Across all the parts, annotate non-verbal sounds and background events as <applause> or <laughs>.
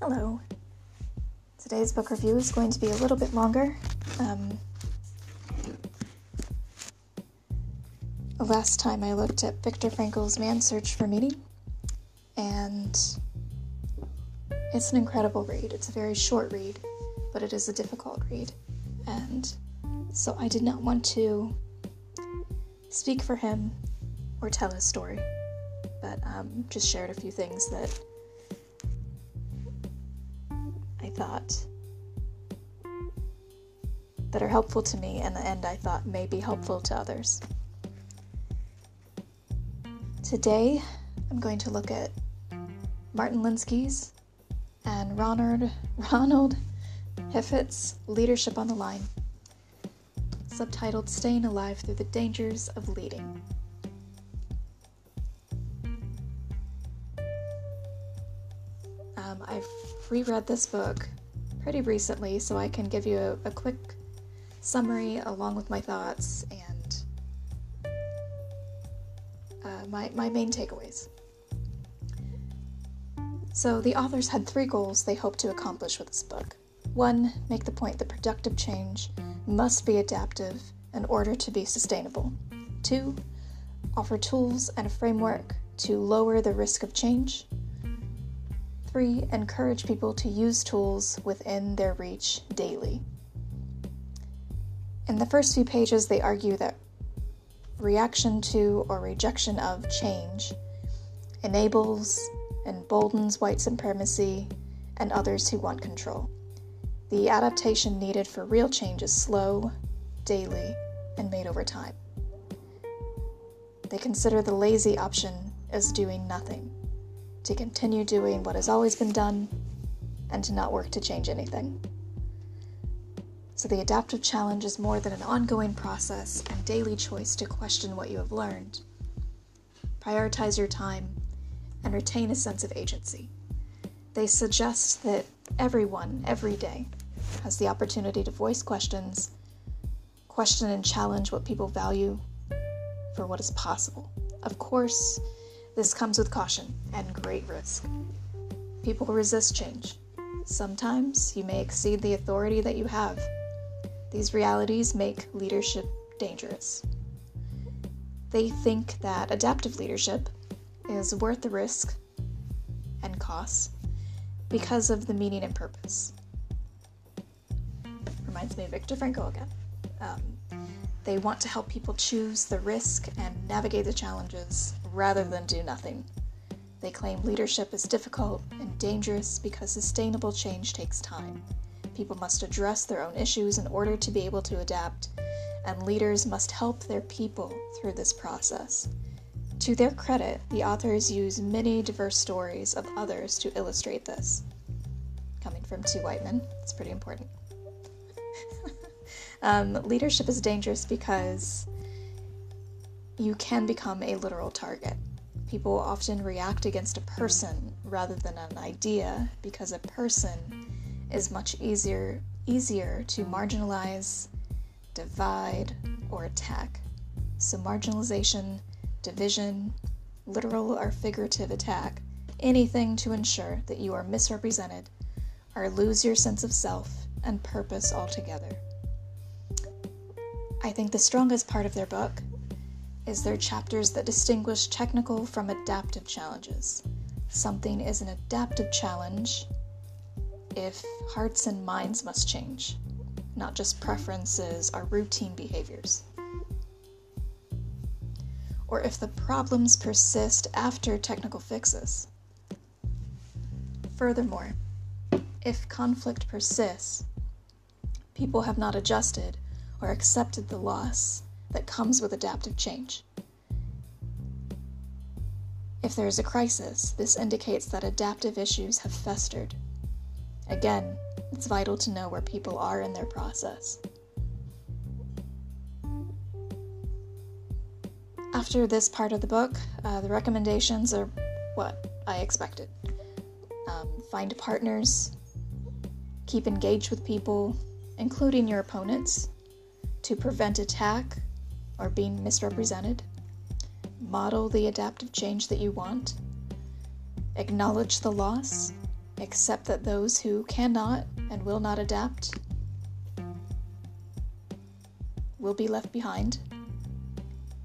Hello. Today's book review is going to be a little bit longer. Um, the last time I looked at Viktor Frankl's Man's Search for Meaning, and it's an incredible read. It's a very short read, but it is a difficult read. And so I did not want to speak for him or tell his story, but um, just shared a few things that thought that are helpful to me and, and I thought may be helpful to others. Today, I'm going to look at Martin Linsky's and Ronald, Ronald Heifetz's Leadership on the Line, subtitled Staying Alive Through the Dangers of Leading. Um, I've reread this book pretty recently, so I can give you a, a quick summary along with my thoughts and uh, my, my main takeaways. So, the authors had three goals they hoped to accomplish with this book. One, make the point that productive change must be adaptive in order to be sustainable. Two, offer tools and a framework to lower the risk of change. Three, encourage people to use tools within their reach daily. In the first few pages, they argue that reaction to or rejection of change enables emboldens white supremacy and others who want control. The adaptation needed for real change is slow, daily, and made over time. They consider the lazy option as doing nothing to continue doing what has always been done, and to not work to change anything. So, the adaptive challenge is more than an ongoing process and daily choice to question what you have learned. Prioritize your time and retain a sense of agency. They suggest that everyone, every day, has the opportunity to voice questions, question and challenge what people value for what is possible. Of course, this comes with caution and great risk. People resist change. Sometimes you may exceed the authority that you have. These realities make leadership dangerous. They think that adaptive leadership is worth the risk and costs because of the meaning and purpose. Reminds me of Viktor Frankl again. Um, they want to help people choose the risk and navigate the challenges rather than do nothing. They claim leadership is difficult and dangerous because sustainable change takes time. People must address their own issues in order to be able to adapt, and leaders must help their people through this process. To their credit, the authors use many diverse stories of others to illustrate this. Coming from two white men, it's pretty important. <laughs> um, leadership is dangerous because you can become a literal target. People often react against a person rather than an idea because a person is much easier easier to marginalize, divide, or attack. So marginalization, division, literal or figurative attack, anything to ensure that you are misrepresented or lose your sense of self and purpose altogether. I think the strongest part of their book is their chapters that distinguish technical from adaptive challenges. Something is an adaptive challenge if hearts and minds must change, not just preferences or routine behaviors. Or if the problems persist after technical fixes. Furthermore, if conflict persists, people have not adjusted or accepted the loss that comes with adaptive change. If there is a crisis, this indicates that adaptive issues have festered. Again, it's vital to know where people are in their process. After this part of the book, uh, the recommendations are what I expected. Um, find partners, keep engaged with people, including your opponents, to prevent attack or being misrepresented. Model the adaptive change that you want. Acknowledge the loss. Accept that those who cannot and will not adapt will be left behind.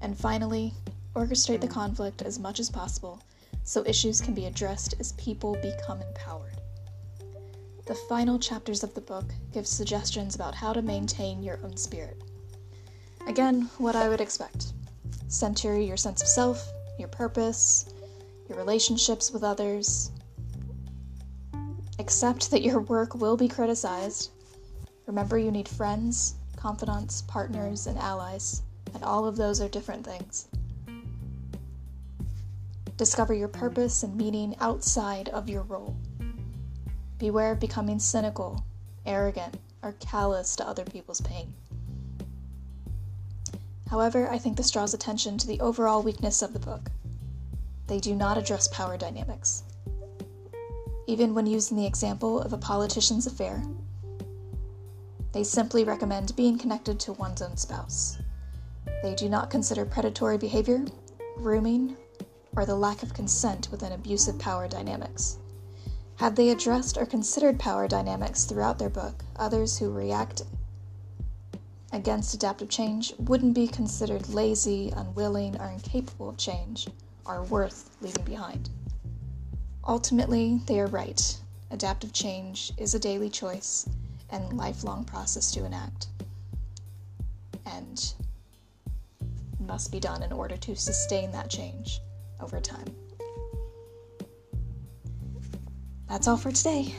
And finally, orchestrate the conflict as much as possible so issues can be addressed as people become empowered. The final chapters of the book give suggestions about how to maintain your own spirit. Again, what I would expect center your sense of self, your purpose, your relationships with others. Accept that your work will be criticized. Remember, you need friends, confidants, partners, and allies, and all of those are different things. Discover your purpose and meaning outside of your role. Beware of becoming cynical, arrogant, or callous to other people's pain. However, I think this draws attention to the overall weakness of the book. They do not address power dynamics. Even when using the example of a politician's affair, they simply recommend being connected to one's own spouse. They do not consider predatory behavior, grooming, or the lack of consent within abusive power dynamics. Had they addressed or considered power dynamics throughout their book, others who react against adaptive change wouldn't be considered lazy, unwilling, or incapable of change, are worth leaving behind. Ultimately, they are right. Adaptive change is a daily choice and lifelong process to enact, and must be done in order to sustain that change over time. That's all for today.